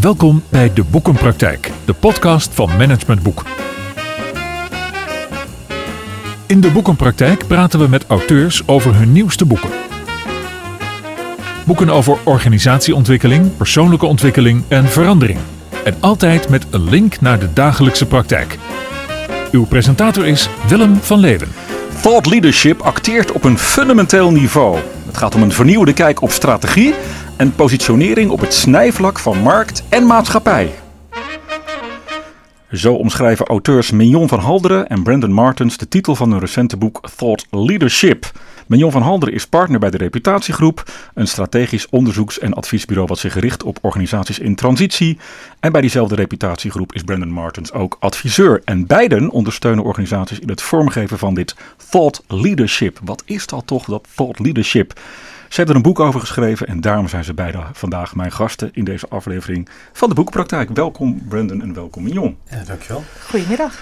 Welkom bij De Boekenpraktijk, de podcast van Management Boek. In De Boekenpraktijk praten we met auteurs over hun nieuwste boeken. Boeken over organisatieontwikkeling, persoonlijke ontwikkeling en verandering. En altijd met een link naar de dagelijkse praktijk. Uw presentator is Willem van Leeuwen. Thought leadership acteert op een fundamenteel niveau. Het gaat om een vernieuwde kijk op strategie en positionering op het snijvlak van markt en maatschappij. Zo omschrijven auteurs Mignon van Halderen en Brandon Martens de titel van hun recente boek Thought Leadership. Mignon van Halderen is partner bij de Reputatiegroep, een strategisch onderzoeks- en adviesbureau wat zich richt op organisaties in transitie. En bij diezelfde Reputatiegroep is Brandon Martens ook adviseur. En beiden ondersteunen organisaties in het vormgeven van dit Thought Leadership. Wat is dat toch, dat Thought Leadership? Ze hebben er een boek over geschreven en daarom zijn ze beide vandaag mijn gasten in deze aflevering van de Boekenpraktijk. Welkom Brandon en welkom Mignon. Ja, dankjewel. Goedemiddag.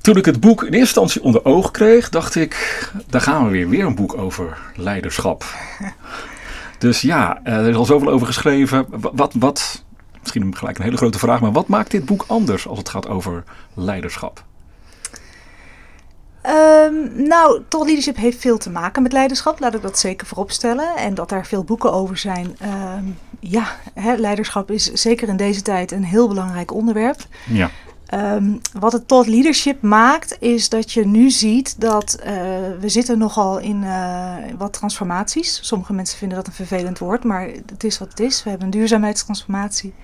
Toen ik het boek in eerste instantie onder oog kreeg, dacht ik, daar gaan we weer. Weer een boek over leiderschap. Dus ja, eh, er is al zoveel over geschreven. Wat, wat, wat, misschien gelijk een hele grote vraag, maar wat maakt dit boek anders als het gaat over leiderschap? Um, nou, Thought Leadership heeft veel te maken met leiderschap, laat ik dat zeker vooropstellen. En dat daar veel boeken over zijn. Um, ja, hè, leiderschap is zeker in deze tijd een heel belangrijk onderwerp. Ja. Um, wat het Thought Leadership maakt, is dat je nu ziet dat uh, we zitten nogal in uh, wat transformaties. Sommige mensen vinden dat een vervelend woord, maar het is wat het is. We hebben een duurzaamheidstransformatie,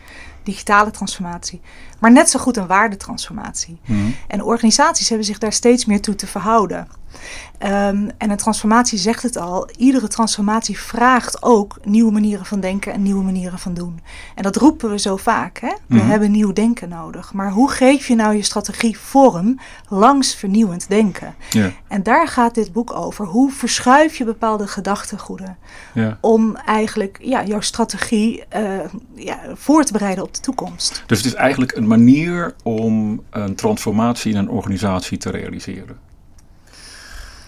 digitale transformatie, maar net zo goed een waardetransformatie. Mm-hmm. En organisaties hebben zich daar steeds meer toe te verhouden. Um, en een transformatie zegt het al, iedere transformatie vraagt ook nieuwe manieren van denken en nieuwe manieren van doen. En dat roepen we zo vaak. Hè? We Mm-hmm. hebben nieuw denken nodig. Maar hoe geef je nou je strategie vorm langs vernieuwend denken? Ja. En daar gaat dit boek over. Hoe verschuif je bepaalde gedachtegoeden Ja. om eigenlijk ja, jouw strategie uh, ja, voor te bereiden op de toekomst? Dus het is eigenlijk een manier om een transformatie in een organisatie te realiseren.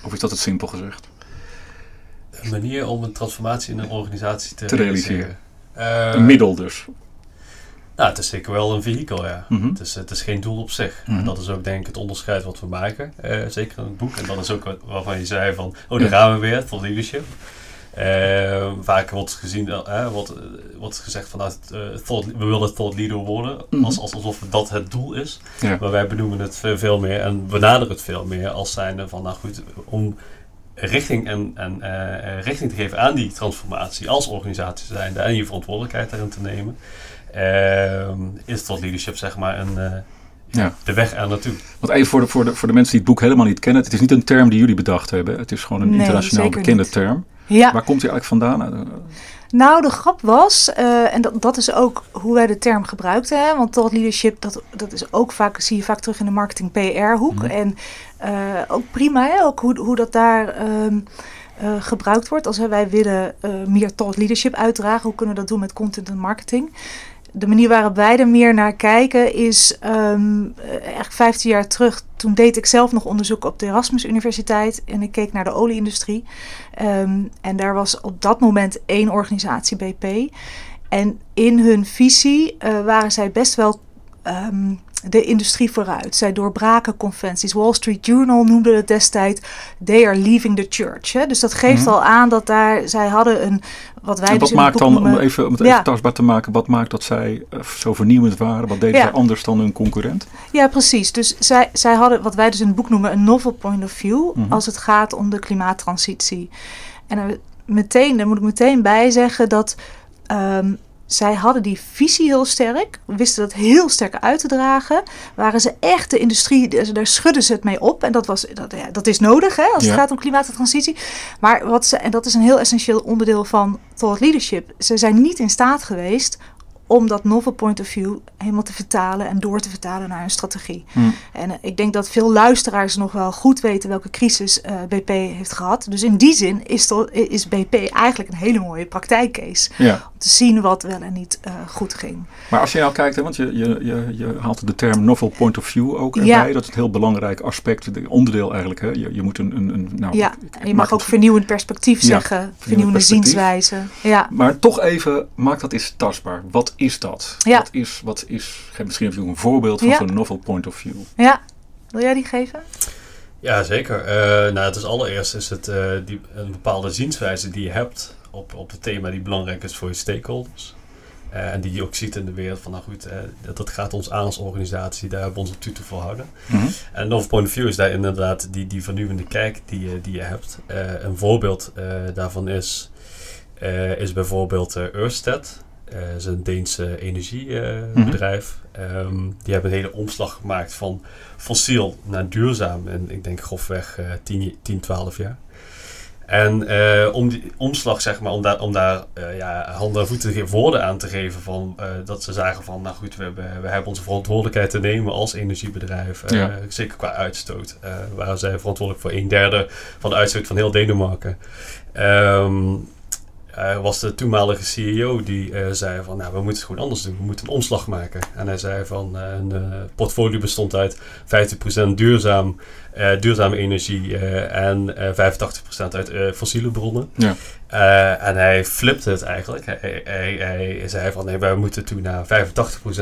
Of is dat het simpel gezegd? Een manier om een transformatie in een organisatie te, Te realiseren. realiseren. Uh, een middel dus. Nou, het is zeker wel een vehikel, ja. Mhm. Het, is, het is geen doel op zich. Mhm. En dat is ook denk ik het onderscheid wat we maken. eh, zeker in het boek. En dat is ook wat, waarvan je zei van, oh daar gaan we weer, voor leadership. Eh, vaak wordt gezien, eh, wordt, eh, wordt gezegd vanuit eh, thought, we willen thought leader worden, als, als, alsof dat het doel is. Ja. Maar wij benoemen het veel, meer en benaderen het veel meer als zijnde van, nou goed, om richting, en, en, eh, richting te geven aan die transformatie als organisatie zijnde en je verantwoordelijkheid daarin te nemen, is thought leadership zeg maar een, eh, Ja. de weg er naartoe. Want even voor de, voor, de, voor de mensen die het boek helemaal niet kennen. Het is niet een term die jullie bedacht hebben. Het is gewoon een Nee, internationaal bekende niet. term. Ja. Waar komt hij eigenlijk vandaan? Nou, de grap was, uh, en dat, dat is ook hoe wij de term gebruikten, hè, want thought leadership, dat, dat is ook vaak, zie je vaak terug in de marketing PR-hoek. Mhm. En uh, ook prima, hè, ook hoe, hoe dat daar um, uh, gebruikt wordt. Als wij willen meer thought leadership uitdragen, hoe kunnen we dat doen met content en marketing? De manier waarop wij er meer naar kijken is um, eigenlijk 15 jaar terug. Toen deed ik zelf nog onderzoek op de Erasmus Universiteit en ik keek naar de olieindustrie. Um, en daar was op dat moment één organisatie, BP. En in hun visie uh, waren zij best wel um, de industrie vooruit. Zij doorbraken conventies. Wall Street Journal noemde het destijds They are leaving the church. Hè? Dus dat geeft mm-hmm. al aan dat daar zij hadden een wat wij en wat dus maakt dan, noemen, om, even, om het even ja. tastbaar te maken, wat maakt dat zij uh, zo vernieuwend waren? Wat deden ja. zij anders dan hun concurrent? Ja, precies. Dus zij, zij hadden wat wij dus in het boek noemen een novel point of view Mhm. als het gaat om de klimaattransitie. En er meteen, daar moet ik meteen bij zeggen dat um, zij hadden die visie heel sterk, wisten dat heel sterk uit te dragen. Waren ze echt de industrie, daar schudden ze het mee op. En dat, was, dat, ja, dat is nodig hè, als Ja. het gaat om klimaattransitie. Maar wat ze, en dat is een heel essentieel onderdeel van thought leadership. Ze zijn niet in staat geweest om dat novel point of view helemaal te vertalen en door te vertalen naar een strategie. Hm. En uh, ik denk dat veel luisteraars nog wel goed weten welke crisis uh, BP heeft gehad. Dus in die zin is, to, is BP eigenlijk een hele mooie praktijkcase. Ja. Om te zien wat wel en niet uh, goed ging. Maar als je nou kijkt, hè, want je, je, je, je haalt de term novel point of view ook erbij. Ja. Dat is een heel belangrijk aspect, onderdeel eigenlijk. Hè. Je, je moet een... een, een nou, ja, en je mag ook het- vernieuwend perspectief Ja, zeggen. Vernieuwende perspectief. zienswijze. Ja. Maar toch even, maak dat eens tastbaar. Wat is dat? Ja. Wat is, wat is, geef misschien even een voorbeeld van Ja. zo'n novel point of view. Ja, wil jij die geven? Ja, zeker. Eh, nou, het is allereerst is het eh, die, een bepaalde zienswijze die je hebt op, op het thema die belangrijk is voor je stakeholders. Eh, en die je ook ziet in de wereld van, nou goed, eh, dat, dat gaat ons aan als organisatie, daar hebben we ons op te volhouden. Mhm. En Novel Point of View is daar inderdaad die, die vernieuwende kijk die, je- die je hebt. Eh, een voorbeeld eh, daarvan is, eh, is bijvoorbeeld Ørsted. Eh, dat is een Deense energiebedrijf. Ehm, die hebben een hele omslag gemaakt van fossiel naar duurzaam. En ik denk grofweg eh 10, 10, 12 jaar. En eh, om die omslag, zeg maar, om daar, om daar eh, ja, handen en voeten woorden aan te geven van dat ze zagen van, nou goed, we hebben, we hebben onze verantwoordelijkheid te nemen als energiebedrijf. Ja. Zeker qua uitstoot. waren zij verantwoordelijk voor een derde van de uitstoot van heel Denemarken. Ehm, eh, was de toenmalige CEO die eh, zei van, nou, we moeten het gewoon anders doen. We moeten een omslag maken. En hij zei van, eh, een portfolio bestond uit 50% duurzaam, duurzame energie en eh 85% uit fossiele bronnen. Ja. En hij flipte het eigenlijk. Hij, hij, hij, zei van, nee, wij moeten toe naar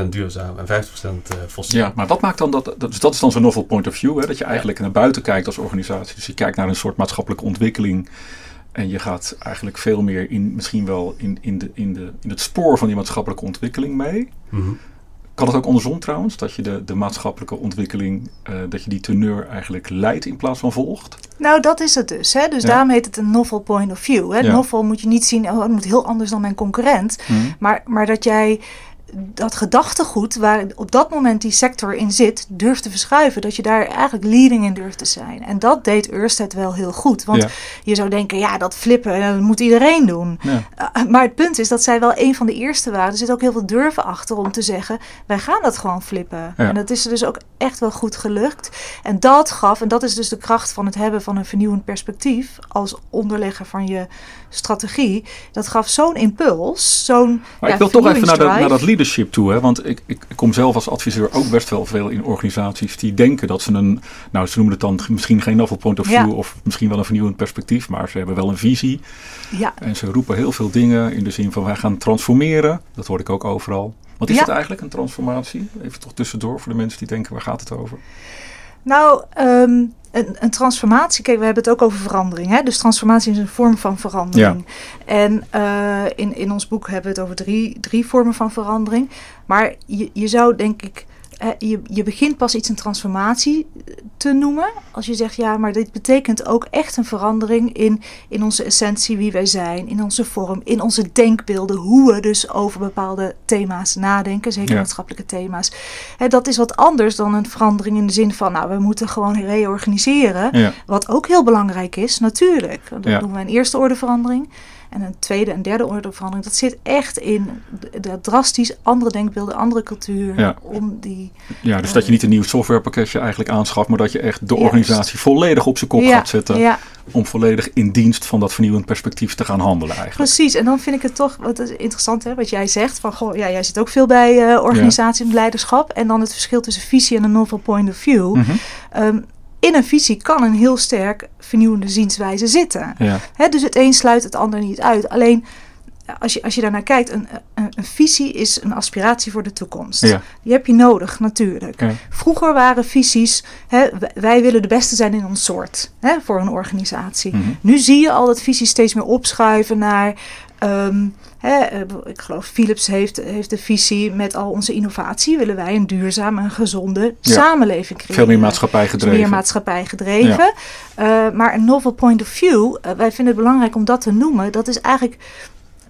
85% duurzaam en 50% eh, fossiel. Ja, maar wat maakt dan dat, dat, dus dat is dan zo'n novel point of view, hè, dat je eigenlijk naar buiten kijkt als organisatie. Dus je kijkt naar een soort maatschappelijke ontwikkeling en je gaat eigenlijk veel meer in, misschien wel in, in, de, in, de, in het spoor van die maatschappelijke ontwikkeling mee. Mhm. Kan het ook andersom trouwens, dat je de, de maatschappelijke ontwikkeling, eh, dat je die teneur eigenlijk leidt in plaats van volgt? Nou, dat is het dus. Hè? Dus Ja. daarom heet het een novel point of view. Hè? Ja. Novel moet je niet zien, oh, het moet heel anders dan mijn concurrent. Maar, maar dat jij dat gedachtegoed waar op dat moment die sector in zit, durft te verschuiven. Dat je daar eigenlijk leading in durft te zijn. En dat deed Ørsted wel heel goed. Want Ja. je zou denken, ja, dat flippen, dat moet iedereen doen. Ja. Uh, maar het punt is dat zij wel een van de eerste waren. Er zit ook heel veel durven achter om te zeggen: wij gaan dat gewoon flippen. Ja. En dat is er dus ook echt wel goed gelukt. En dat gaf, en dat is dus de kracht van het hebben van een vernieuwend perspectief als onderlegger van je strategie. Dat gaf zo'n impuls, zo'n. Maar ja, ik wil toch even naar, de, naar dat leadership toe. Hè? Want ik, ik, ik kom zelf als adviseur ook best wel veel in organisaties die denken dat ze een, nou ze noemen het dan misschien geen novel point of view Ja. of misschien wel een vernieuwend perspectief, maar ze hebben wel een visie. Ja, En ze roepen heel veel dingen in de zin van wij gaan transformeren. Dat hoor ik ook overal. Wat is Ja. het eigenlijk, een transformatie? Even toch tussendoor voor de mensen die denken waar gaat het over? Nou, ehm, een, een transformatie, kijk, we hebben het ook over verandering. Hè? Dus transformatie is een vorm van verandering. En eh, in, in ons boek hebben we het over drie, drie vormen van verandering. Maar je, je zou denk ik, je, je begint pas iets een transformatie te noemen. Als je zegt, ja, maar dit betekent ook echt een verandering in, in onze essentie, wie wij zijn, in onze vorm, in onze denkbeelden, hoe we dus over bepaalde thema's nadenken, zeker Ja. maatschappelijke thema's. Hè, dat is wat anders dan een verandering in de zin van, nou, we moeten gewoon reorganiseren. Ja. Wat ook heel belangrijk is, natuurlijk. Dan Ja. doen we een eerste orde verandering. En een tweede en derde orde verandering. Dat zit echt in de, drastisch andere denkbeelden, andere cultuur. Ja. Om die. ja, dus dat je niet een nieuw softwarepakketje eigenlijk aanschaft, maar dat je echt de Juist. organisatie volledig op zijn kop ja, gaat zetten. ja, Om volledig in dienst van dat vernieuwend perspectief te gaan handelen eigenlijk. precies. En dan vind ik het toch wat is interessant, hè, wat jij zegt. Van, goh, ja, jij zit ook veel bij eh, organisatie en leiderschap. En dan het verschil tussen visie en een novel point of view. Mhm. Ehm, in een visie kan een heel sterk vernieuwende zienswijze zitten. Ja. Dus het een sluit het ander niet uit. Alleen als je, als je daarnaar kijkt, een, een, een visie is een aspiratie voor de toekomst. Ja. Die heb je nodig, natuurlijk. Ja. Vroeger waren visies, hè, w- wij willen de beste zijn in ons soort hè, voor een organisatie. Mhm. Nu zie je al dat visies steeds meer opschuiven naar. ehm, hè, eh, ik geloof Philips heeft, heeft de visie met al onze innovatie. Willen wij een duurzame en gezonde Ja. samenleving creëren. Veel meer maatschappij gedreven. meer maatschappij gedreven. Eh, maar een novel point of view, eh, wij vinden het belangrijk om dat te noemen. Dat is eigenlijk,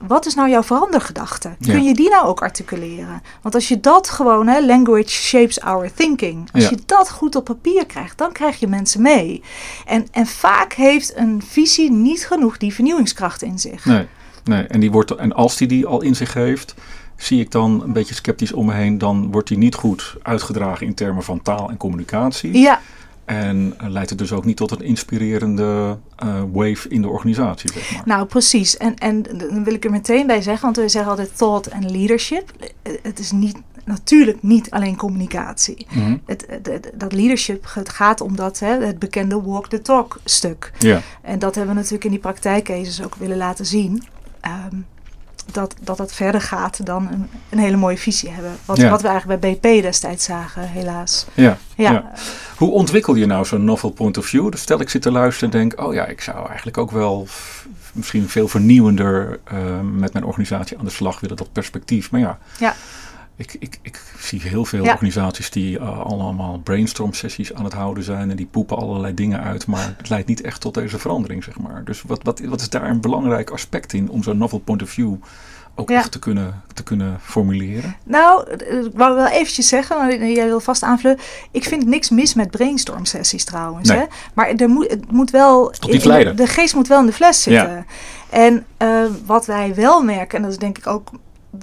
wat is nou jouw verandergedachte? Ja. Kun je die nou ook articuleren? Want als je dat gewoon, hè, language shapes our thinking. Als Ja. je dat goed op papier krijgt, dan krijg je mensen mee. En, en vaak heeft een visie niet genoeg die vernieuwingskracht in zich. Nee, nee. En, die wordt, en als die die al in zich heeft, zie ik dan een beetje sceptisch om me heen, dan wordt die niet goed uitgedragen in termen van taal en communicatie. Ja, En eh, leidt het dus ook niet tot een inspirerende eh, wave in de organisatie, zeg maar. nou precies. En, en dan wil ik er meteen bij zeggen, want we zeggen altijd thought en leadership. Eh, Het is niet, natuurlijk niet alleen communicatie. Mhm. het, het- het- dat leadership het gaat om dat, hè, het bekende walk the talk stuk. Ja, En dat hebben we natuurlijk in die praktijkcases ook willen laten zien. Ehm, dat, dat dat verder gaat dan een, een hele mooie visie hebben. Wat, Ja. wat we eigenlijk bij BP destijds zagen, helaas. Ja, Ja, ja. Hoe ontwikkel je nou zo'n novel point of view? Dus stel ik zit te luisteren en denk, oh ja, ik zou eigenlijk ook wel misschien veel vernieuwender eh, met mijn organisatie aan de slag willen, dat perspectief. Maar ja, Ja. Ik, ik, ik zie heel veel Ja. organisaties die eh, allemaal brainstorm sessies aan het houden zijn en die poepen allerlei dingen uit, maar het leidt niet echt tot deze verandering, zeg maar. Dus wat, wat, wat is daar een belangrijk aspect in om zo'n novel point of view ook Ja. echt te kunnen, te kunnen formuleren? Nou, eh, ik wou wel eventjes zeggen, want jij wil vast aanvullen. Ik vind niks mis met brainstorm sessies trouwens. Nee. Hè? Maar er moet, het moet wel. Tot niet leiden. De geest moet wel in de fles Ja. zitten. En eh, wat wij wel merken, en dat is denk ik ook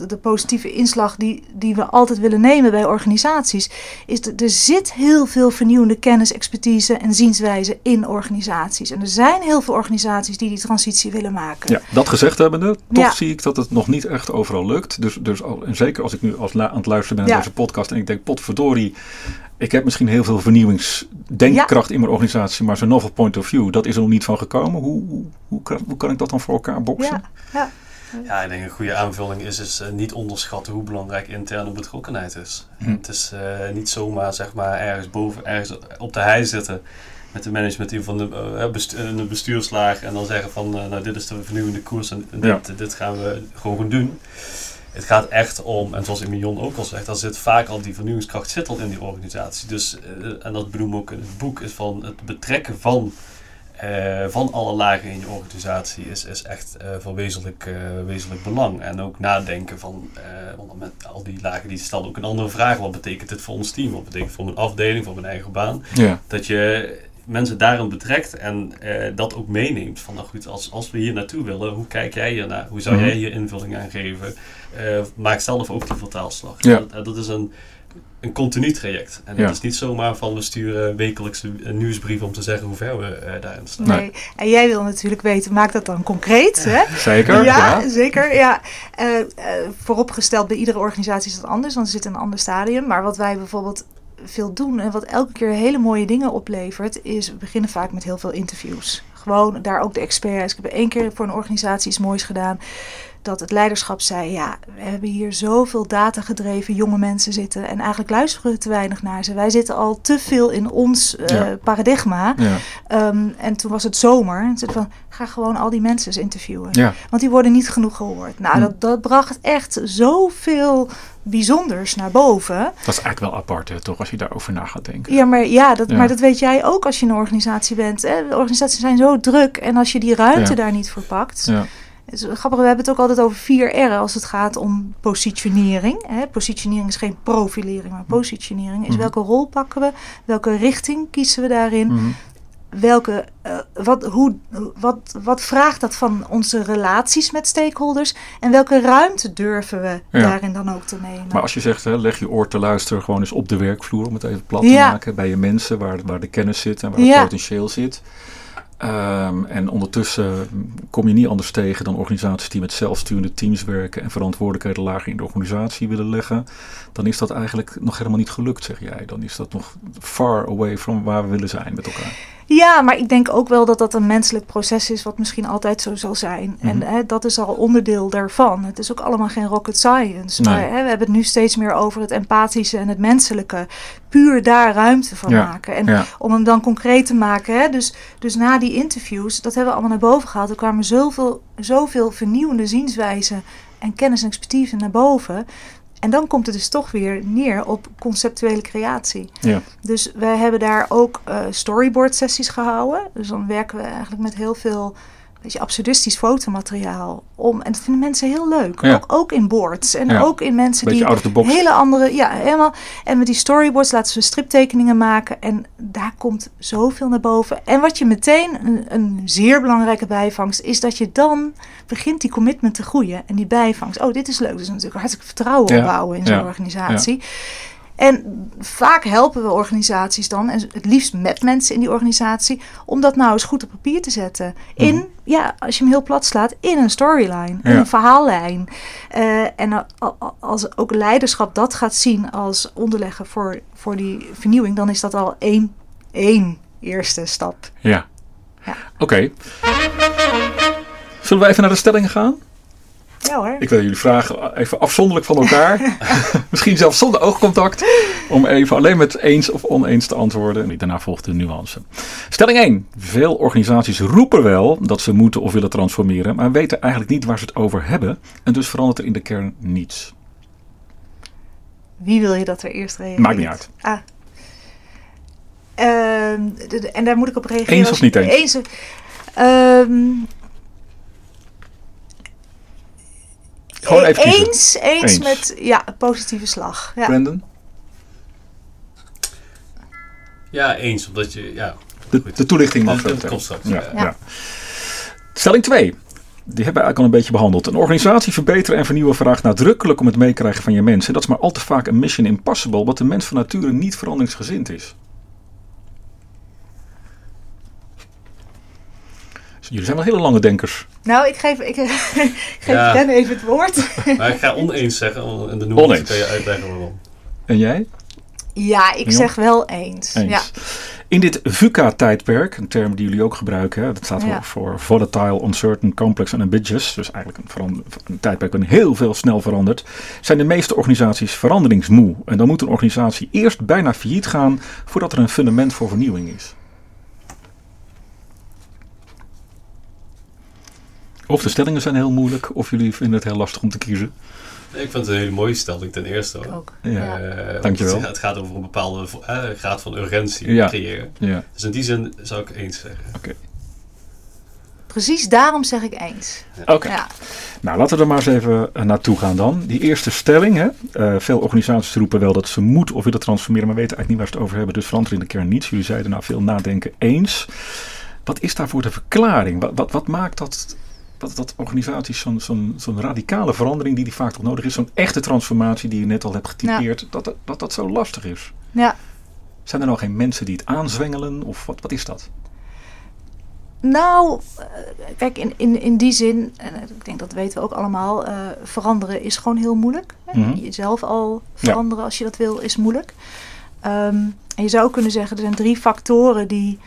de, positieve inslag die, die we altijd willen nemen bij organisaties, is dat er zit heel veel vernieuwende kennis, expertise en zienswijze in organisaties. En er zijn heel veel organisaties die die transitie willen maken. Ja, dat gezegd hebbende, toch Ja. zie ik dat het nog niet echt overal lukt. Dus, dus al, en zeker als ik nu als aan het luisteren ben naar Ja. deze podcast en ik denk, potverdorie, ik heb misschien heel veel vernieuwingsdenkkracht in mijn organisatie, maar zo'n novel point of view, dat is er nog niet van gekomen. Hoe, hoe, hoe, kan, hoe kan ik dat dan voor elkaar boksen? Ja, ja. Ik denk een goede aanvulling is, is eh, niet onderschatten hoe belangrijk interne betrokkenheid is. Hm. Het is eh, niet zomaar zeg maar ergens boven, ergens op de hei zitten met de management van de, eh, de bestuurslaag en dan zeggen van nou dit is de vernieuwende koers en dit, dit gaan we gewoon doen. Het gaat echt om, en zoals Emilion ook al zegt, er zit vaak al die vernieuwingskracht zit al in die organisatie. Dus, en dat bedoel ik ook in het boek, is van het betrekken van eh, van alle lagen in je organisatie is, is echt eh, van wezenlijk, eh, wezenlijk belang. En ook nadenken van, want met al die lagen die stellen ook een andere vraag. Wat betekent dit voor ons team? Wat betekent het voor mijn afdeling, voor mijn eigen baan? Ja. Dat je mensen daarin betrekt en dat ook meeneemt. Van nou goed, als, als we hier naartoe willen, hoe kijk jij hiernaar? Hoe zou Mhm. jij hier invulling aan geven? Maak zelf ook die vertaalslag. Ja. Dat, dat is een, een continu traject. En Ja. het is niet zomaar van we sturen wekelijks een nieuwsbrief om te zeggen hoe ver we eh, daarin staan. Nee. Nee. En jij wil natuurlijk weten, maak dat dan concreet. Hè? Zeker? Ja, zeker. Ja. Eh, eh, vooropgesteld, bij iedere organisatie is dat anders, want ze zitten in een ander stadium. Maar wat wij bijvoorbeeld veel doen en wat elke keer hele mooie dingen oplevert, is we beginnen vaak met heel veel interviews. Gewoon daar ook de experts. Ik heb één keer voor een organisatie iets moois gedaan. Dat het leiderschap zei: Ja, we hebben hier zoveel data gedreven jonge mensen zitten. En eigenlijk luisteren we te weinig naar ze. Wij zitten al te veel in ons eh, Ja. paradigma. Ja. Ehm, en toen was het zomer. En toen van, ga gewoon al die mensen eens interviewen. Ja. Want die worden niet genoeg gehoord. Nou, Hm. dat, dat bracht echt zoveel bijzonders naar boven. Dat is eigenlijk wel apart, hè, toch, als je daarover na gaat denken. Ja, maar, ja, dat, Ja. maar dat weet jij ook als je een organisatie bent. Hè? De organisaties zijn zo druk. En als je die ruimte Ja. daar niet voor pakt. Ja. Het is grappig, we hebben het ook altijd over vier R als het gaat om positionering. Hè? Positionering is geen profilering, maar positionering is Mhm. welke rol pakken we, welke richting kiezen we daarin, Mhm. welke, eh, wat, hoe, wat, wat vraagt dat van onze relaties met stakeholders en welke ruimte durven we Ja. daarin dan ook te nemen. Maar als je zegt, hè, leg je oor te luisteren gewoon eens op de werkvloer, om het even plat te Ja. maken, bij je mensen, waar, waar de kennis zit en waar Ja. het potentieel zit. Ehm, en ondertussen kom je niet anders tegen dan organisaties die met zelfsturende teams werken en verantwoordelijkheden lager in de organisatie willen leggen. Dan is dat eigenlijk nog helemaal niet gelukt, zeg jij. Dan is dat nog far away from waar we willen zijn met elkaar. Ja, maar ik denk ook wel dat dat een menselijk proces is, wat misschien altijd zo zal zijn. En Mhm. hè, dat is al onderdeel daarvan. Het is ook allemaal geen rocket science. Nee. Maar hè, we hebben het nu steeds meer over het empathische en het menselijke. Puur daar ruimte Ja, maken. En ja. om hem dan concreet te maken. Hè, dus, dus na die interviews, dat hebben we allemaal naar boven gehaald. Er kwamen zoveel, zoveel vernieuwende zienswijzen en kennis en expertise naar boven. En dan komt het dus toch weer neer op conceptuele creatie. Ja. Dus wij hebben daar ook eh, storyboard sessies gehouden. Dus dan werken we eigenlijk met heel veel beetje absurdistisch fotomateriaal. Om, en dat vinden mensen heel leuk. Ja. Ook, ook in boards. En Ja. ook in mensen Beetje die box. hele andere... Ja, helemaal. En met die storyboards laten we striptekeningen maken. En daar komt zoveel naar boven. En wat je meteen, een, een zeer belangrijke bijvangst... is dat je dan begint die commitment te groeien. En die bijvangst. Oh, dit is leuk. Dus natuurlijk hartstikke vertrouwen Ja. opbouwen in zo'n Ja. organisatie. En vaak helpen we organisaties dan, en het liefst met mensen in die organisatie, om dat nou eens goed op papier te zetten. In, Mhm. Ja, als je hem heel plat slaat, in een storyline, in Ja. een verhaallijn. Eh, en als ook leiderschap dat gaat zien als onderleggen voor, voor die vernieuwing, dan is dat al één, één eerste stap. Ja. Ja. Oké. Zullen we even naar de stellingen gaan? Ja hoor. Ik wil jullie vragen even afzonderlijk van elkaar, misschien zelfs zonder oogcontact, om even alleen met eens of oneens te antwoorden. En daarna volgt de nuance. Stelling 1. Veel organisaties roepen wel dat ze moeten of willen transformeren, maar weten eigenlijk niet waar ze het over hebben. En dus verandert er in de kern niets. Wie wil je dat er eerst reageert? Maakt niet uit. Ah. Ehm, de- de- en daar moet ik op reageren. Eens of niet eens? Eens. Ehm, Gewoon even kiezen. eens, eens, Eens. met ja, positieve slag. Ja. Brandon? Ja, eens. Omdat je, ja, De, toelichting mag Dat- dat straks, Ja, ja. ja. Stelling 2. Die hebben we eigenlijk al een beetje behandeld. Een organisatie verbeteren en vernieuwen vraagt nadrukkelijk om het meekrijgen van je mensen. Dat is maar al te vaak een mission impossible, omdat de mens van nature niet veranderingsgezind is. Jullie zijn wel hele lange denkers. Nou, ik geef, ik, ik geef Ja. Ben even het woord. maar ik ga oneens zeggen. In de nuance Oneens. kan je uitleggen waarom. En jij? Ja, ik zeg wel eens. Eens. Ja. In dit VUCA-tijdperk, een term die jullie ook gebruiken, hè, dat staat Ja. voor, Volatile, Uncertain, Complex en Ambiguous, dus eigenlijk een, een tijdperk waarin heel veel snel verandert, zijn de meeste organisaties veranderingsmoe. En dan moet een organisatie eerst bijna failliet gaan voordat er een fundament voor vernieuwing is. Of de stellingen zijn heel moeilijk, of jullie vinden het heel lastig om te kiezen. Nee, Ik vind het een hele mooie stelling ten eerste. Hoor. Ook. Ja. Dankjewel. Het, het gaat over een bepaalde eh, graad van urgentie Ja. creëren. Ja, Dus in die zin zou ik eens zeggen. Precies daarom zeg ik eens. oké. Ja. Nou, laten we er maar eens even eh, naartoe gaan dan. Die eerste stelling. Hè? Eh, veel organisaties roepen wel dat ze moeten of willen transformeren, maar weten eigenlijk niet waar ze het over hebben. Dus verandert in de kern niets. Jullie zeiden nou veel nadenken eens. Wat is daarvoor de verklaring? Wat, wat, wat maakt dat, dat, dat organisaties zo'n zo'n zo'n radicale verandering die die vaak toch nodig is, zo'n echte transformatie die je net al hebt getypeerd, dat, dat, dat dat zo lastig is? ja. Zijn er nou geen mensen die het aanzwengelen of wat, wat is dat? Nou, eh, kijk, in, in, in die zin, en ik denk dat weten we ook allemaal, eh, veranderen is gewoon heel moeilijk. Mhm. Jezelf al veranderen als je dat wil, is moeilijk. Ehm, en je zou kunnen zeggen, er zijn drie factoren die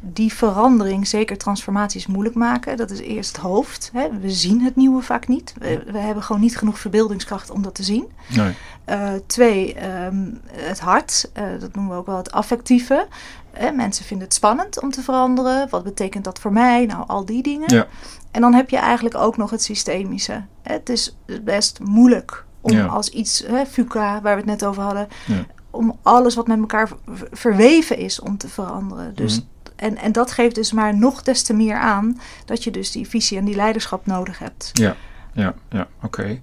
die verandering, zeker transformaties, moeilijk maken. Dat is eerst het hoofd. Hè? We zien het nieuwe vaak niet. We, we hebben gewoon niet genoeg verbeeldingskracht om dat te zien. Nee. Eh, twee, ehm, het hart. Eh, dat noemen we ook wel het affectieve. Eh, mensen vinden het spannend om te veranderen. Wat betekent dat voor mij? Nou, al die dingen. Ja. En dan heb je eigenlijk ook nog het systemische. Het is best moeilijk om Ja. als iets, hè, FUCA, waar we het net over hadden, Ja. om alles wat met elkaar ver- verweven is om te veranderen. Dus, Mhm. En, en dat geeft dus maar nog des te meer aan dat je dus die visie en die leiderschap nodig hebt. Ja, ja, ja, oké.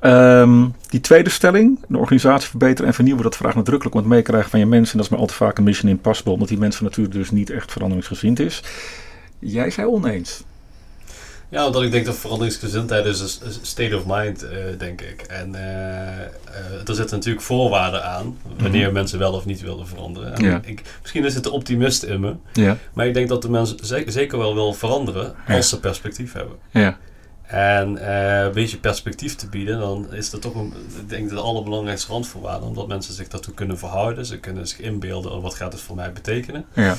Ehm, die tweede stelling, de organisatie verbeteren en vernieuwen, dat vraagt nadrukkelijk om het meekrijgen van je mensen. En dat is maar al te vaak een mission impossible, omdat die mensen natuurlijk dus niet echt veranderingsgezind is. Jij zei oneens. Ja, omdat ik denk dat veranderingsgezindheid is een state of mind, eh, denk ik. En eh, er zitten natuurlijk voorwaarden aan wanneer mensen wel of niet willen veranderen. En Ja. ik, misschien is het de optimist in me, Ja, maar ik denk dat de mensen ze- zeker wel wil veranderen Ja. als ze perspectief hebben. ja, En een beetje perspectief te bieden, dan is dat toch een, ik denk de allerbelangrijkste randvoorwaarde. Omdat mensen zich daartoe kunnen verhouden. Ze kunnen zich inbeelden, wat gaat het voor mij betekenen. ja.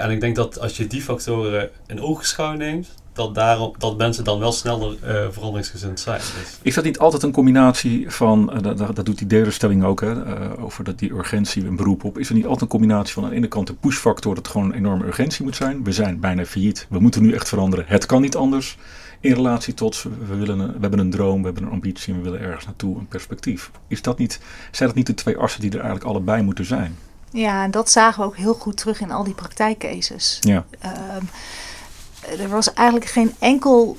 En ik denk dat als je die factoren in oogschouw neemt, dat, daarom, dat mensen dan wel sneller eh, veranderingsgezind zijn. Dus, Is dat niet altijd een combinatie van, eh, dat, dat doet die derde stelling ook, hè, eh, over dat die urgentie een beroep op. Is er niet altijd een combinatie van aan de ene kant de pushfactor, dat het gewoon een enorme urgentie moet zijn. We zijn bijna failliet, we moeten nu echt veranderen, het kan niet anders. In relatie tot, we, willen we hebben een droom, we hebben een ambitie en we willen ergens naartoe, een perspectief. Is dat niet, zijn dat niet de twee assen die er eigenlijk allebei moeten zijn? Ja, en dat zagen we ook heel goed terug in al die praktijkcases. Ja, Ehm, er was eigenlijk geen enkel,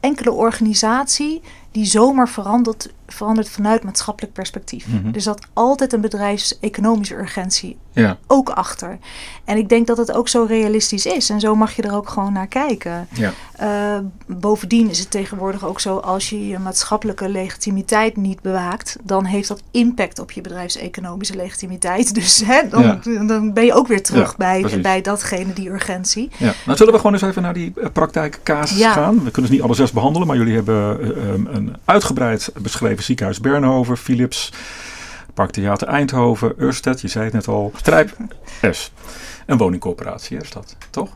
enkele organisatie die zomaar verandert, verandert vanuit maatschappelijk perspectief. Mhm. Er zat altijd een bedrijfseconomische urgentie ja, ook achter. En ik denk dat het ook zo realistisch is. En zo mag je er ook gewoon naar kijken. ja, Eh, bovendien is het tegenwoordig ook zo, als je je maatschappelijke legitimiteit niet bewaakt, dan heeft dat impact op je bedrijfseconomische legitimiteit. Dus hè, dan, Ja. dan ben je ook weer terug bij, precies. bij datgene, die urgentie. ja. Nou zullen we gewoon eens even naar die eh, praktijkcasus gaan. We kunnen ze niet alle zes behandelen, maar jullie hebben eh, eh, een uitgebreid beschreven ziekenhuis Bernhoven, Philips, Parktheater Eindhoven, Ørsted, je zei het net al, Strijp S. Een woningcorporatie is dat, toch?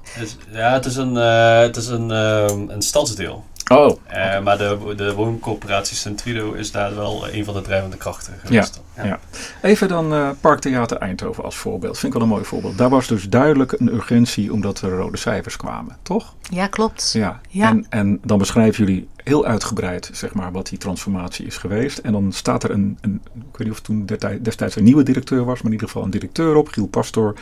ja, het is een, eh, het is een, ehm, een stadsdeel. Oh, Eh, maar de, de wooncoöperatie Centrido is daar wel een van de drijvende krachten geweest. dan. ja. Even dan eh, Parktheater Eindhoven als voorbeeld. Vind ik wel een mooi voorbeeld. Daar was dus duidelijk een urgentie omdat er rode cijfers kwamen, toch? Ja, klopt. Ja. Ja. En, en dan beschrijven jullie heel uitgebreid zeg maar, wat die transformatie is geweest. En dan staat er een, een ik weet niet of toen destijds een nieuwe directeur was, maar in ieder geval een directeur op, Giel Pastor.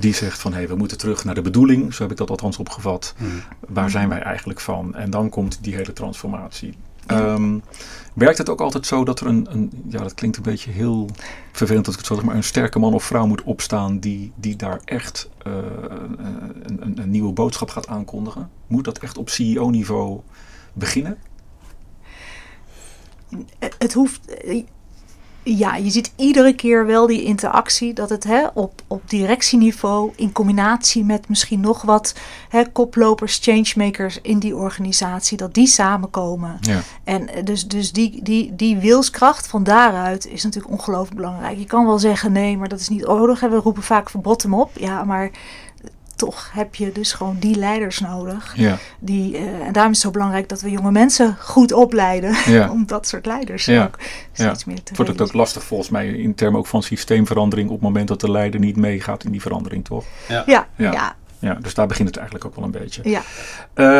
Die zegt van hé, hey, we moeten terug naar de bedoeling. Zo heb ik dat althans opgevat. Hmm. Waar zijn wij eigenlijk van? En dan komt die hele transformatie. Ehm, werkt het ook altijd zo dat er een, een, ja dat klinkt een beetje heel vervelend dat ik het zo zeg, maar een sterke man of vrouw moet opstaan die, die daar echt eh, een, een, een nieuwe boodschap gaat aankondigen? Moet dat echt op CEO-niveau beginnen? Het hoeft. Ja, je ziet iedere keer wel die interactie dat het hè, op, op directieniveau in combinatie met misschien nog wat hè, koplopers, changemakers in die organisatie, dat die samenkomen. Ja. En eh, dus, dus die, die, die wilskracht van daaruit is natuurlijk ongelooflijk belangrijk. Je kan wel zeggen nee, maar dat is niet nodig. We roepen vaak van bottom op. Ja, maar toch heb je dus gewoon die leiders nodig. Ja, Die, eh, en daarom is het zo belangrijk dat we jonge mensen goed opleiden. Ja. Om dat soort leiders Ja. ook steeds meer te het wordt het ook lastig volgens mij in termen ook van systeemverandering op het moment dat de leider niet meegaat in die verandering, toch? Ja, Ja. ja. ja. Ja, dus daar begint het eigenlijk ook wel een beetje. Eh,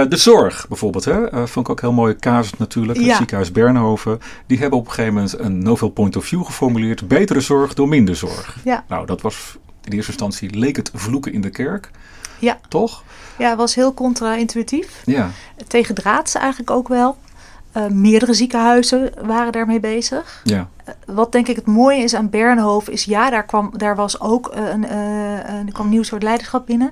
de zorg bijvoorbeeld, hè? eh, vond ik ook heel mooie casus natuurlijk. Het Ja. ziekenhuis Bernhoven. Die hebben op een gegeven moment een novel point of view geformuleerd. Betere zorg door minder zorg. Ja. Nou, dat was in eerste instantie leek het vloeken in de kerk. Ja. Toch? Ja, het was heel contra-intuïtief. Ja. Tegen draads eigenlijk ook wel. Eh, meerdere ziekenhuizen waren daarmee bezig. Ja. Wat denk ik het mooie is aan Bernhoven is, ja, daar, kwam, daar was ook eh, een, eh, er kwam een nieuw soort leiderschap binnen.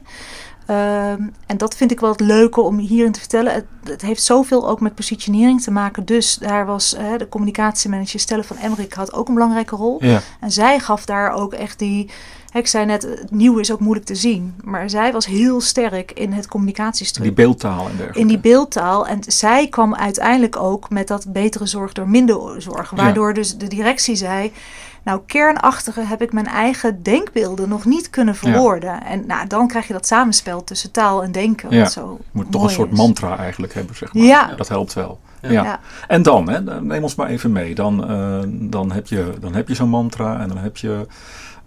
Ehm, en dat vind ik wel het leuke om hierin te vertellen. Het, het heeft zoveel ook met positionering te maken. Dus daar was eh, de communicatiemanager Stella van Emmerik had ook een belangrijke rol. Ja. En zij gaf daar ook echt die. hè, Ik zei net, het nieuwe is ook moeilijk te zien. Maar zij was heel sterk in het communicatiestuk. Die beeldtaal en dergelijke. in die beeldtaal. En zij kwam uiteindelijk ook met dat betere zorg door minder zorg. Waardoor dus de directie zei. Nou, kernachtige heb ik mijn eigen denkbeelden nog niet kunnen verwoorden. En nou, dan krijg je dat samenspel tussen taal en denken. Ja. Wat zo Je moet toch een soort is. mantra eigenlijk hebben, zeg maar. Ja. Dat helpt wel. Ja. Ja. En dan, hè, dan neem ons maar even mee. Dan, eh, dan heb je, dan heb je zo'n mantra en dan heb je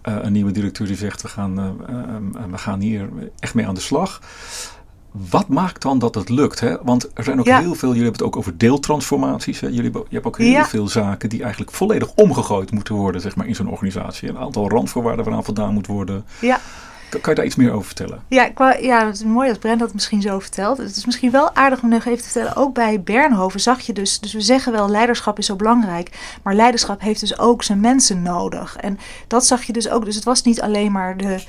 eh, een nieuwe directeur die zegt: we gaan, eh, eh, we gaan hier echt mee aan de slag. Wat maakt dan dat het lukt? Hè? Want er zijn ook Ja. heel veel, jullie hebben het ook over deeltransformaties. Hè? Jullie, je hebt ook heel Ja. veel zaken die eigenlijk volledig omgegooid moeten worden zeg maar, in zo'n organisatie. Een aantal randvoorwaarden waaraan voldaan moet worden. Ja. Kan, kan je daar iets meer over vertellen? Ja, wou- ja, het is mooi dat Brent dat misschien zo vertelt. Het is misschien wel aardig om nog even te vertellen. Ook bij Bernhoven zag je dus, dus we zeggen wel leiderschap is zo belangrijk. Maar leiderschap heeft dus ook zijn mensen nodig. En dat zag je dus ook. Dus het was niet alleen maar de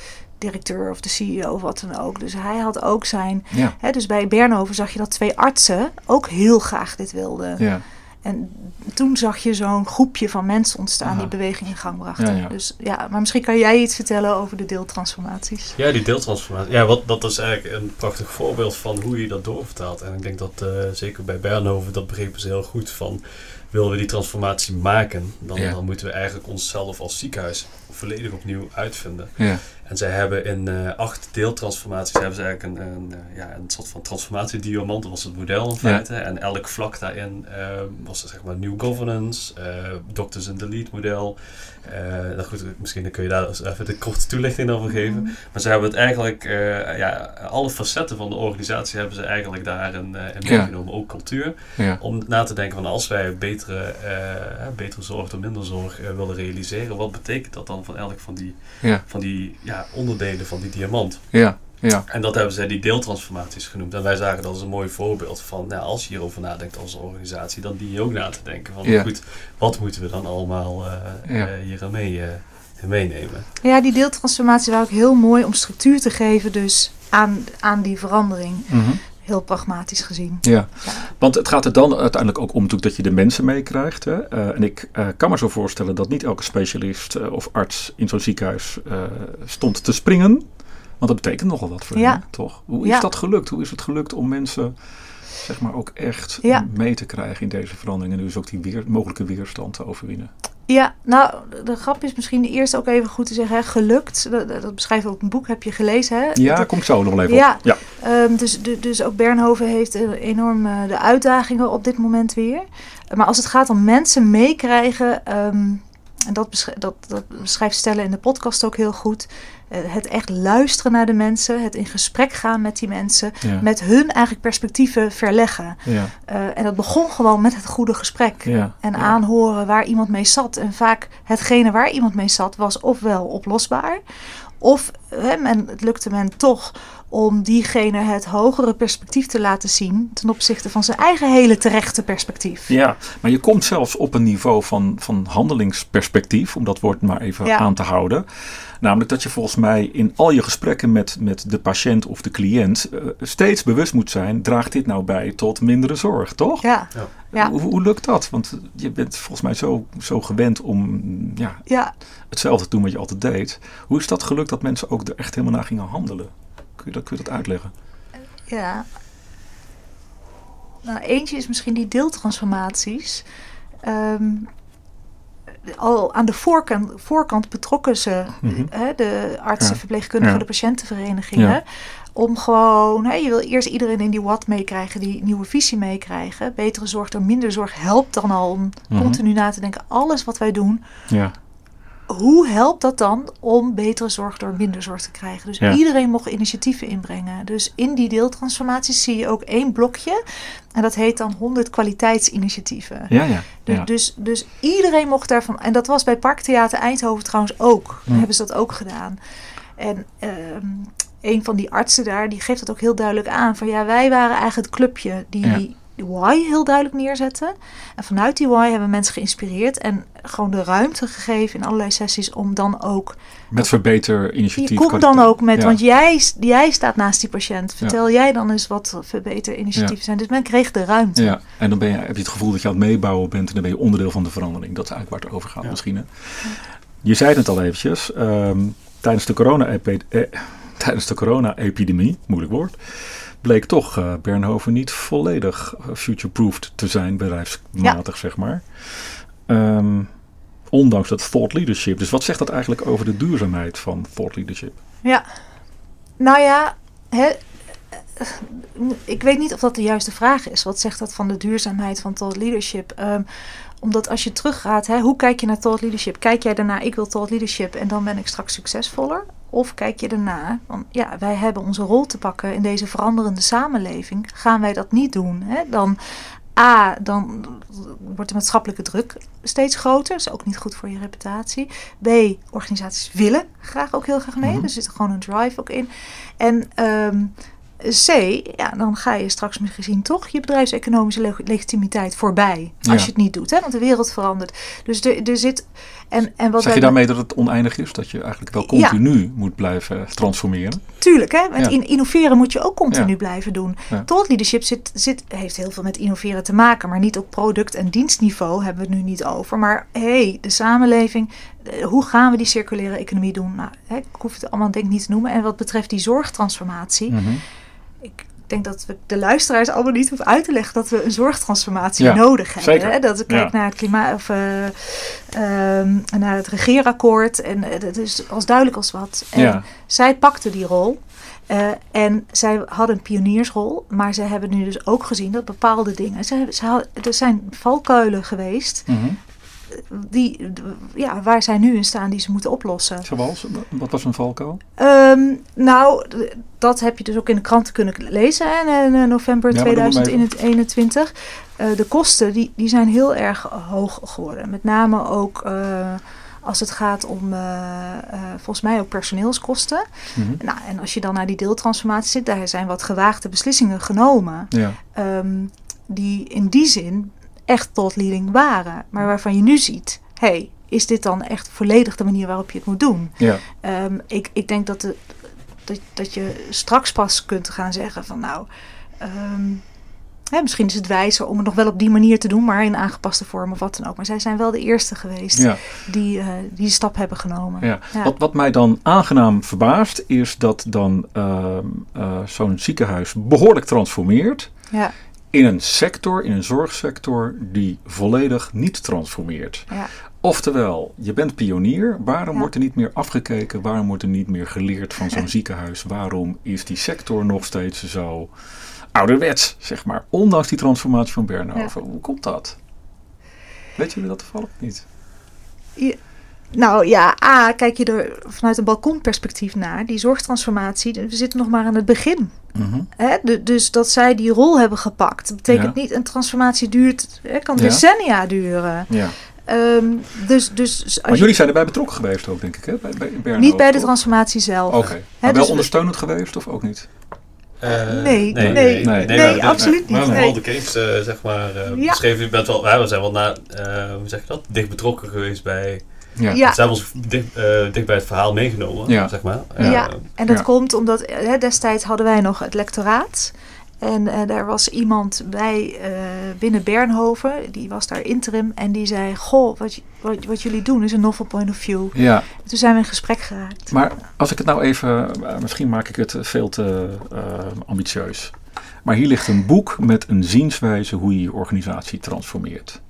directeur of de CEO of wat dan ook. Dus hij had ook zijn... Ja. Hè, dus bij Bernhoven zag je dat twee artsen ook heel graag dit wilden. Ja. En toen zag je zo'n groepje van mensen ontstaan Aha. die beweging in gang brachten. Ja, ja. Dus ja, maar misschien kan jij iets vertellen over de deeltransformaties. Ja, die deeltransformatie. Ja, wat, dat is eigenlijk een prachtig voorbeeld van hoe je dat doorvertaalt. En ik denk dat eh, zeker bij Bernhoven, dat begrepen ze heel goed van... Willen we die transformatie maken, dan, Ja. dan moeten we eigenlijk onszelf als ziekenhuis volledig opnieuw uitvinden. Ja. En zij hebben in eh, acht deeltransformaties hebben ze eigenlijk een, een, eh, ja, een soort van transformatiediamant. Dat was het model in feite. En elk vlak daarin eh, was er, zeg maar new governance, doctors in the lead model. Eh, nou goed, misschien dan kun je daar eens even de korte toelichting over geven. Maar ze hebben het eigenlijk, eh, ja, alle facetten van de organisatie hebben ze eigenlijk daarin eh, in Ja. meegenomen. Ook cultuur. Ja. Om na te denken van als wij betere, eh, betere zorg door minder zorg eh, willen realiseren, wat betekent dat dan van elk van die, Ja. van die ja, onderdelen van die diamant? Ja. Ja. En dat hebben zij die deeltransformaties genoemd. En wij zagen dat als een mooi voorbeeld van, nou, als je hierover nadenkt als organisatie, dan dien je ook na te denken van, Ja. goed, wat moeten we dan allemaal eh Ja. eh, hier aan mee, eh, meenemen? Ja, die deeltransformatie was ook heel mooi om structuur te geven dus aan, aan die verandering. Mhm. Heel pragmatisch gezien. Ja, Ja. want het gaat er dan uiteindelijk ook om dat je de mensen meekrijgt. Hè? Eh, en ik eh, kan me zo voorstellen dat niet elke specialist of arts in zo'n ziekenhuis eh, stond te springen. Want dat betekent nogal wat voor Ja. hen, toch? Hoe is dat gelukt? Hoe is het gelukt om mensen zeg maar ook echt Ja. mee te krijgen in deze verandering en dus ook die weer, mogelijke weerstand te overwinnen? Ja, nou, de grap is misschien eerst ook even goed te zeggen, hè, gelukt. Dat, dat beschrijft ook een boek, heb je gelezen, hè? Ja, Dat- kom ik zo nog wel even Ja. op. Ja. Ehm, dus, du- dus ook Bernhoven heeft eh, enorm eh, de uitdagingen op dit moment weer. Maar als het gaat om mensen meekrijgen, ehm, en dat, besch- dat, dat beschrijft Stella in de podcast ook heel goed. eh, het echt luisteren naar de mensen, het in gesprek gaan met die mensen, Ja. met hun eigenlijk perspectieven verleggen. Ja. Eh, en dat begon gewoon met het goede gesprek. Ja. En aanhoren waar iemand mee zat. En vaak hetgene waar iemand mee zat was ofwel oplosbaar. Of hè, men, het lukte men toch om diegene het hogere perspectief te laten zien. Ten opzichte van zijn eigen hele terechte perspectief. Ja, maar je komt zelfs op een niveau van, van handelingsperspectief, om dat woord maar even Ja. aan te houden. Namelijk dat je volgens mij in al je gesprekken met, met de patiënt of de cliënt eh, steeds bewust moet zijn, draagt dit nou bij tot mindere zorg, toch? Ja, Ja. Ja. Hoe, hoe lukt dat? Want je bent volgens mij zo, zo gewend om ja, ja. hetzelfde te doen wat je altijd deed. Hoe is dat gelukt dat mensen ook er echt helemaal naar gingen handelen? Kun je dat, kun je dat uitleggen? Ja. Nou, eentje is misschien die deeltransformaties. Ehm, al aan de voorkant, voorkant betrokken ze, Mhm. hè, de artsen, Ja. verpleegkundigen, Ja. de patiëntenverenigingen. Ja. Om gewoon, hè, je wil eerst iedereen in die wat meekrijgen, die nieuwe visie meekrijgen. Betere zorg door minder zorg helpt dan al om Mhm. continu na te denken. Alles wat wij doen, Ja. Hoe helpt dat dan om betere zorg door minder zorg te krijgen? Dus Ja. iedereen mocht initiatieven inbrengen. Dus in die deeltransformaties zie je ook één blokje. En dat heet dan 100 kwaliteitsinitiatieven. Ja, ja. Dus, ja. dus, dus iedereen mocht daarvan. En dat was bij Parktheater Eindhoven trouwens ook. Hm. Hebben ze dat ook gedaan. En ehm, een van die artsen daar, die geeft dat ook heel duidelijk aan. Van ja, wij waren eigenlijk het clubje die. Die why heel duidelijk neerzetten. En vanuit die why hebben mensen geïnspireerd. En gewoon de ruimte gegeven in allerlei sessies om dan ook Met verbeter initiatief. je komt dan ook met, Ja. want jij, jij staat naast die patiënt. Vertel jij dan eens wat verbeter initiatieven zijn. Dus men kreeg de ruimte. Ja, en dan ben je, heb je het gevoel dat je aan het meebouwen bent en dan ben je onderdeel van de verandering. Dat is eigenlijk waar het over gaat Ja. misschien. Hè? Je zei het al eventjes, ehm, tijdens de corona-epi- eh, tijdens de corona-epidemie, moeilijk woord, bleek toch eh Bernhoven niet volledig eh, future-proofed te zijn, bedrijfsmatig zeg maar. Ehm, ondanks dat thought leadership. Dus wat zegt dat eigenlijk over de duurzaamheid van thought leadership? Ja, nou ja, ik weet niet of dat de juiste vraag is. Wat zegt dat van de duurzaamheid van thought leadership? Ehm, omdat als je teruggaat, hè, hoe kijk je naar thought leadership? Kijk jij daarna, ik wil thought leadership en dan ben ik straks succesvoller? Of kijk je daarna, van ja, wij hebben onze rol te pakken in deze veranderende samenleving. Gaan wij dat niet doen? Hè? Dan A, dan wordt de maatschappelijke druk steeds groter. Dat is ook niet goed voor je reputatie. B, organisaties willen graag ook heel graag mee. Mhm. Er zit gewoon een drive ook in. En ehm, C, ja, dan ga je straks misschien toch je bedrijfseconomische leg- legitimiteit voorbij. Als Ja. je het niet doet, hè? want de wereld verandert. Dus er, er zit. En, en wat Zeg je daarmee dat het oneindig is? Dat je eigenlijk wel Ja. continu moet blijven transformeren? Tuurlijk, hè? Met Ja. innoveren moet je ook continu Ja. blijven doen. Thought leadership zit, zit, heeft heel veel met innoveren te maken, maar niet op product- en dienstniveau hebben we het nu niet over. Maar hey, de samenleving, eh, hoe gaan we die circulaire economie doen? Nou, hè, ik hoef het allemaal denk ik niet te noemen. En wat betreft die zorgtransformatie, Mhm. Denk dat we de luisteraars allemaal niet hoeven uit te leggen dat we een zorgtransformatie Ja, nodig hebben. zeker. Hè? Dat ik kijk Ja. naar het klimaat of eh, ehm, naar het regeerakkoord en eh, dat is als duidelijk als wat. En Ja. zij pakte die rol. eh, en zij hadden een pioniersrol, maar ze hebben nu dus ook gezien dat bepaalde dingen. Ze, ze, had- er zijn valkuilen geweest Mhm. Die, ja, waar zij nu in staan die ze moeten oplossen. Zoals? Wat was een valkuil? Ehm, nou, dat heb je dus ook in de kranten kunnen lezen hè, in november Ja, maar noem maar even. 2021. Eh, de kosten die, die zijn heel erg hoog geworden. Met name ook eh, als het gaat om, eh, volgens mij ook personeelskosten. Mhm. Nou, en als je dan naar die deeltransformatie zit, daar zijn wat gewaagde beslissingen genomen. Ja. ehm, die in die zin echt tot leading waren. Maar waarvan je nu ziet, hey, is dit dan echt volledig de manier waarop je het moet doen? Ja. Ehm, ik, ik denk dat, de, dat, dat je straks pas kunt gaan zeggen van nou, ehm, hè, misschien is het wijzer om het nog wel op die manier te doen, maar in aangepaste vorm of wat dan ook. Maar zij zijn wel de eerste geweest ja. die eh, die stap hebben genomen. Ja. Ja. Wat, wat mij dan aangenaam verbaast, is dat dan ehm, eh, zo'n ziekenhuis behoorlijk transformeert Ja, in een sector, in een zorgsector, die volledig niet transformeert. ja. Oftewel, je bent pionier. Waarom Ja. wordt er niet meer afgekeken? Waarom wordt er niet meer geleerd van zo'n ziekenhuis? Waarom is die sector nog steeds zo ouderwets, zeg maar? Ondanks die transformatie van Bernhoven. Hoe komt dat? Weet jullie dat toevallig niet? Nou ja, A, kijk je er vanuit een balkonperspectief naar. Die zorgtransformatie, we zitten nog maar aan het begin. Mhm. Hè? Du- dus dat zij die rol hebben gepakt, dat betekent Ja. niet een transformatie duurt, hè, kan Ja. decennia duren. Ja. Ehm, dus, dus als Maar je- jullie zijn erbij betrokken geweest ook, denk ik, hè? Bij, bij niet bij de toch? transformatie zelf. Oké. Maar dus wel we- ondersteunend geweest of ook niet? Eh, nee, nee, nee, maar nee, absoluut Maar niet, we nee. hebben wel de case, eh, zeg maar, eh, Ja. beschreven. Je bent wel, wij zijn wel na, eh, hoe zeg je dat, dicht betrokken geweest bij, Ja. Ja. ze hebben ons dicht, eh, dicht bij het verhaal meegenomen, Ja. zeg maar. Ja. Ja. Eh, En dat Ja. komt omdat eh, hè, destijds hadden wij nog het lectoraat. En eh, daar was iemand bij eh, binnen Bernhoven, die was daar interim. En die zei, goh, wat, wat, wat jullie doen is een novel point of view. ja. Toen zijn we in gesprek geraakt. Maar als ik het nou even, misschien maak ik het veel te eh, ambitieus. Maar hier ligt een boek met een zienswijze hoe je je organisatie transformeert.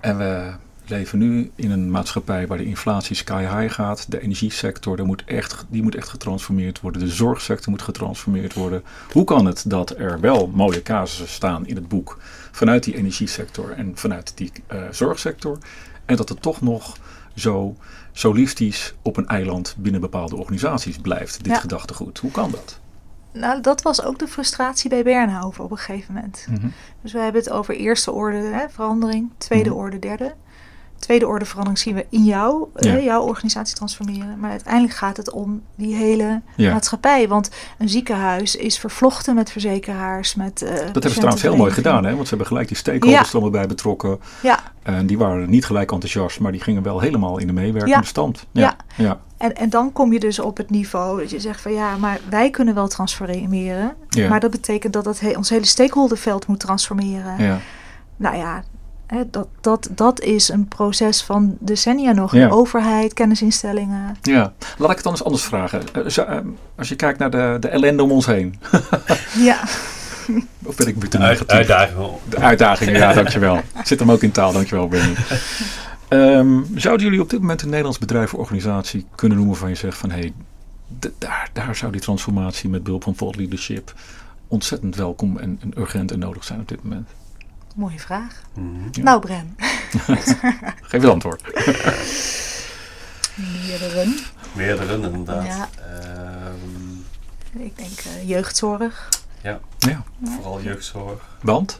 En we leven nu in een maatschappij waar de inflatie sky high gaat. De energiesector daar moet echt, die moet echt getransformeerd worden. De zorgsector moet getransformeerd worden. Hoe kan het dat er wel mooie casussen staan in het boek vanuit die energiesector en vanuit die eh, zorgsector. En dat het toch nog zo solistisch op een eiland binnen bepaalde organisaties blijft, dit Ja. gedachtegoed. Hoe kan dat? Nou, dat was ook de frustratie bij Bernhoven op een gegeven moment. Dus we hebben het over eerste orde hè, verandering, tweede Mhm. orde, derde. Tweede orde verandering zien we in jou, Ja. hè, jouw organisatie transformeren. Maar uiteindelijk gaat het om die hele Ja. maatschappij. Want een ziekenhuis is vervlochten met verzekeraars, met. eh, Dat hebben ze trouwens heel mooi gedaan, hè? want ze hebben gelijk die stakeholders Ja. er allemaal bij betrokken. Ja, En die waren niet gelijk enthousiast, maar die gingen wel helemaal in de meewerkende stand. Ja. ja. en, en dan kom je dus op het niveau dat je zegt van ja, maar wij kunnen wel transformeren. Ja. Maar dat betekent dat het he- ons hele stakeholderveld moet transformeren. ja. Nou ja, hè, dat, dat, dat is een proces van decennia nog. Ja. Overheid, kennisinstellingen. Ja, laat ik het dan eens anders vragen. Eh, zo, eh, Als je kijkt naar de, de ellende om ons heen, Ja, of ben ik uit, negatief? uitdagingen. De uitdagingen, ja, dankjewel. Zit hem ook in taal, dankjewel Benny. Ehm zouden jullie op dit moment een Nederlands bedrijf of organisatie kunnen noemen van je zegt van hé, hey, daar, daar zou die transformatie met behulp van thought leadership ontzettend welkom en, en urgent en nodig zijn op dit moment? Mooie vraag. Mhm. Ja. Nou, Bren. Geef het antwoord. Meerdere. Meerdere, inderdaad. Ja. Ehm, Ik denk eh, jeugdzorg. Ja, vooral jeugdzorg. want?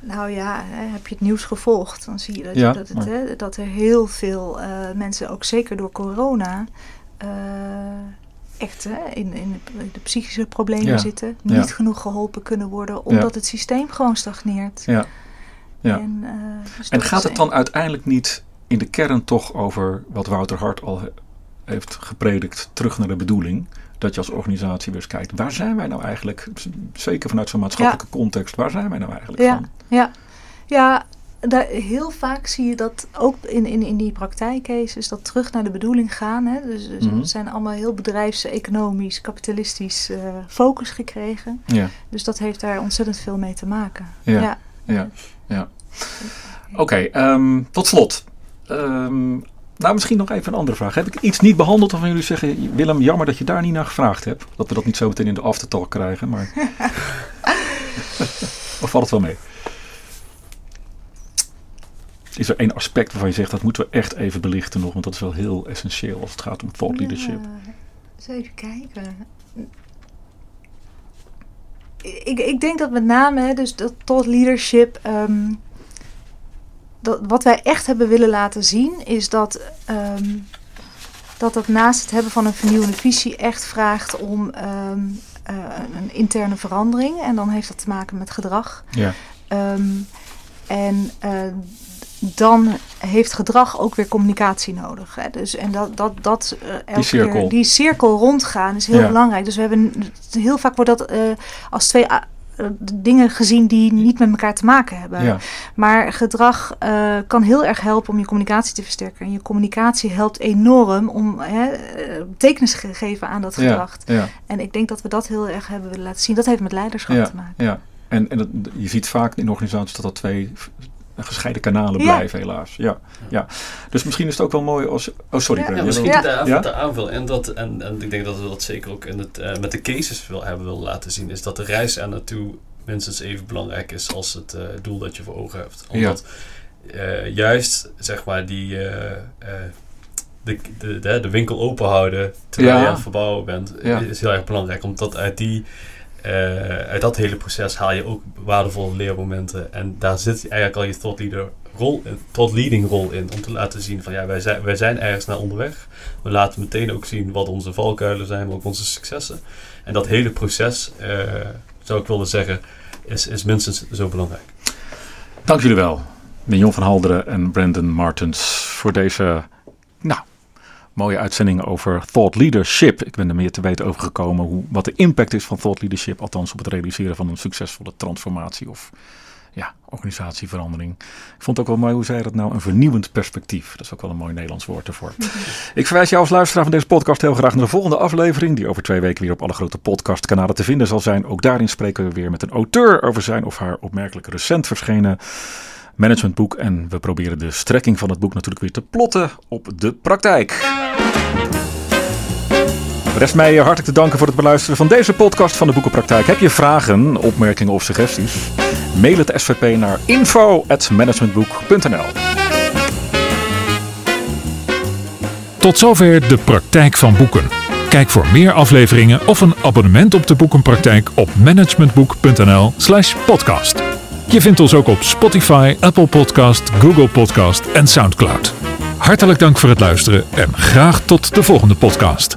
Nou ja, hè, heb je het nieuws gevolgd, dan zie je dat, Ja, dat, het, hè, dat er heel veel eh, mensen, ook zeker door corona, eh, echt hè, in, in de, psychische problemen Ja, zitten. ja. Niet genoeg geholpen kunnen worden, omdat het systeem gewoon stagneert. Ja. ja. En, eh, dus En gaat het dan uiteindelijk niet in de kern toch over wat Wouter Hart al he- heeft gepredikt, terug naar de bedoeling? Dat je als organisatie weer eens kijkt, waar zijn wij nou eigenlijk, zeker vanuit zo'n maatschappelijke context, waar zijn wij nou eigenlijk Ja. van? Ja, ja daar, heel vaak zie je dat ook in, in, in die praktijkcases, dat terug naar de bedoeling gaan. Hè? Dus, dus Mhm. het zijn allemaal heel bedrijfseconomisch, kapitalistisch eh, focus gekregen. Ja, Dus dat heeft daar ontzettend veel mee te maken. Ja. ja. ja, ja. Oké, ehm, tot slot. Ehm, nou, misschien nog even een andere vraag. Heb ik iets niet behandeld waarvan jullie zeggen, Willem, jammer dat je daar niet naar gevraagd hebt? Dat we dat niet zo meteen in de aftertalk krijgen, maar... of valt het wel mee? Is er één aspect waarvan je zegt, dat moeten we echt even belichten nog, want dat is wel heel essentieel als het gaat om thought leadership. Ja, eens even kijken. Ik, ik denk dat met name, hè, dus dat thought leadership, ehm, dat, wat wij echt hebben willen laten zien, is dat, ehm, dat dat naast het hebben van een vernieuwende visie echt vraagt om ehm, eh, een interne verandering. En dan heeft dat te maken met gedrag. Ja, en eh, dan heeft gedrag ook weer communicatie nodig. Hè? Dus, en dat, dat, dat eh, elke cirkel. Keer, die cirkel rondgaan is heel Ja. belangrijk. Dus we hebben heel vaak wordt dat eh, als twee ah, eh, dingen gezien die niet met elkaar te maken hebben. ja, Maar gedrag kan heel erg helpen om je communicatie te versterken. En je communicatie helpt enorm om hè, betekenis te geven aan dat gedrag. ja. En ik denk dat we dat heel erg hebben willen laten zien. Dat heeft met leiderschap te maken. ja. En, en dat, je ziet vaak in organisaties dat dat twee gescheiden kanalen Ja. blijven, helaas. Ja, ja. Dus misschien is het ook wel mooi als. Oh, sorry, Ja. Misschien Ja. aanvullen. En, dat, en, en ik denk dat we dat zeker ook in het, eh, met de cases wil, hebben willen laten zien. Is dat de reis er naartoe minstens even belangrijk is als het eh, doel dat je voor ogen hebt. Omdat eh, juist zeg maar die eh, eh, de, de, de, de winkel open houden terwijl Ja. je aan het verbouwen bent, Ja. is heel erg belangrijk. Omdat uit die uit dat hele proces haal je ook waardevolle leermomenten. En daar zit eigenlijk al je thought leader rol, in- thought leading rol in. Om te laten zien van ja, wij zijn, wij zijn ergens naar onderweg. We laten meteen ook zien wat onze valkuilen zijn, maar ook onze successen. En dat hele proces, eh, zou ik willen zeggen, is, is minstens zo belangrijk. Dank jullie wel, Mignon van Halderen en Brandon Martens, voor deze nou, mooie uitzending over thought leadership. Ik ben er meer te weten over gekomen hoe, wat de impact is van thought leadership, althans op het realiseren van een succesvolle transformatie of ja, organisatieverandering. Ik vond het ook wel mooi hoe zij dat nou een vernieuwend perspectief. Dat is ook wel een mooi Nederlands woord ervoor. Ik verwijs jou als luisteraar van deze podcast heel graag naar de volgende aflevering, die over twee weken weer op alle grote podcastkanalen te vinden zal zijn. Ook daarin spreken we weer met een auteur over zijn of haar opmerkelijk recent verschenen managementboek. En we proberen de strekking van het boek natuurlijk weer te plotten op de praktijk. Rest mij hartelijk te danken voor het beluisteren van deze podcast van de Boekenpraktijk. Heb je vragen, opmerkingen of suggesties? Mail het SVP naar info.managementboek.nl Tot zover de praktijk van boeken. Kijk voor meer afleveringen of een abonnement op de boekenpraktijk op managementboek.nl/slash podcast. Je vindt ons ook op Spotify, Apple Podcast, Google Podcast en Soundcloud. Hartelijk dank voor het luisteren en graag tot de volgende podcast.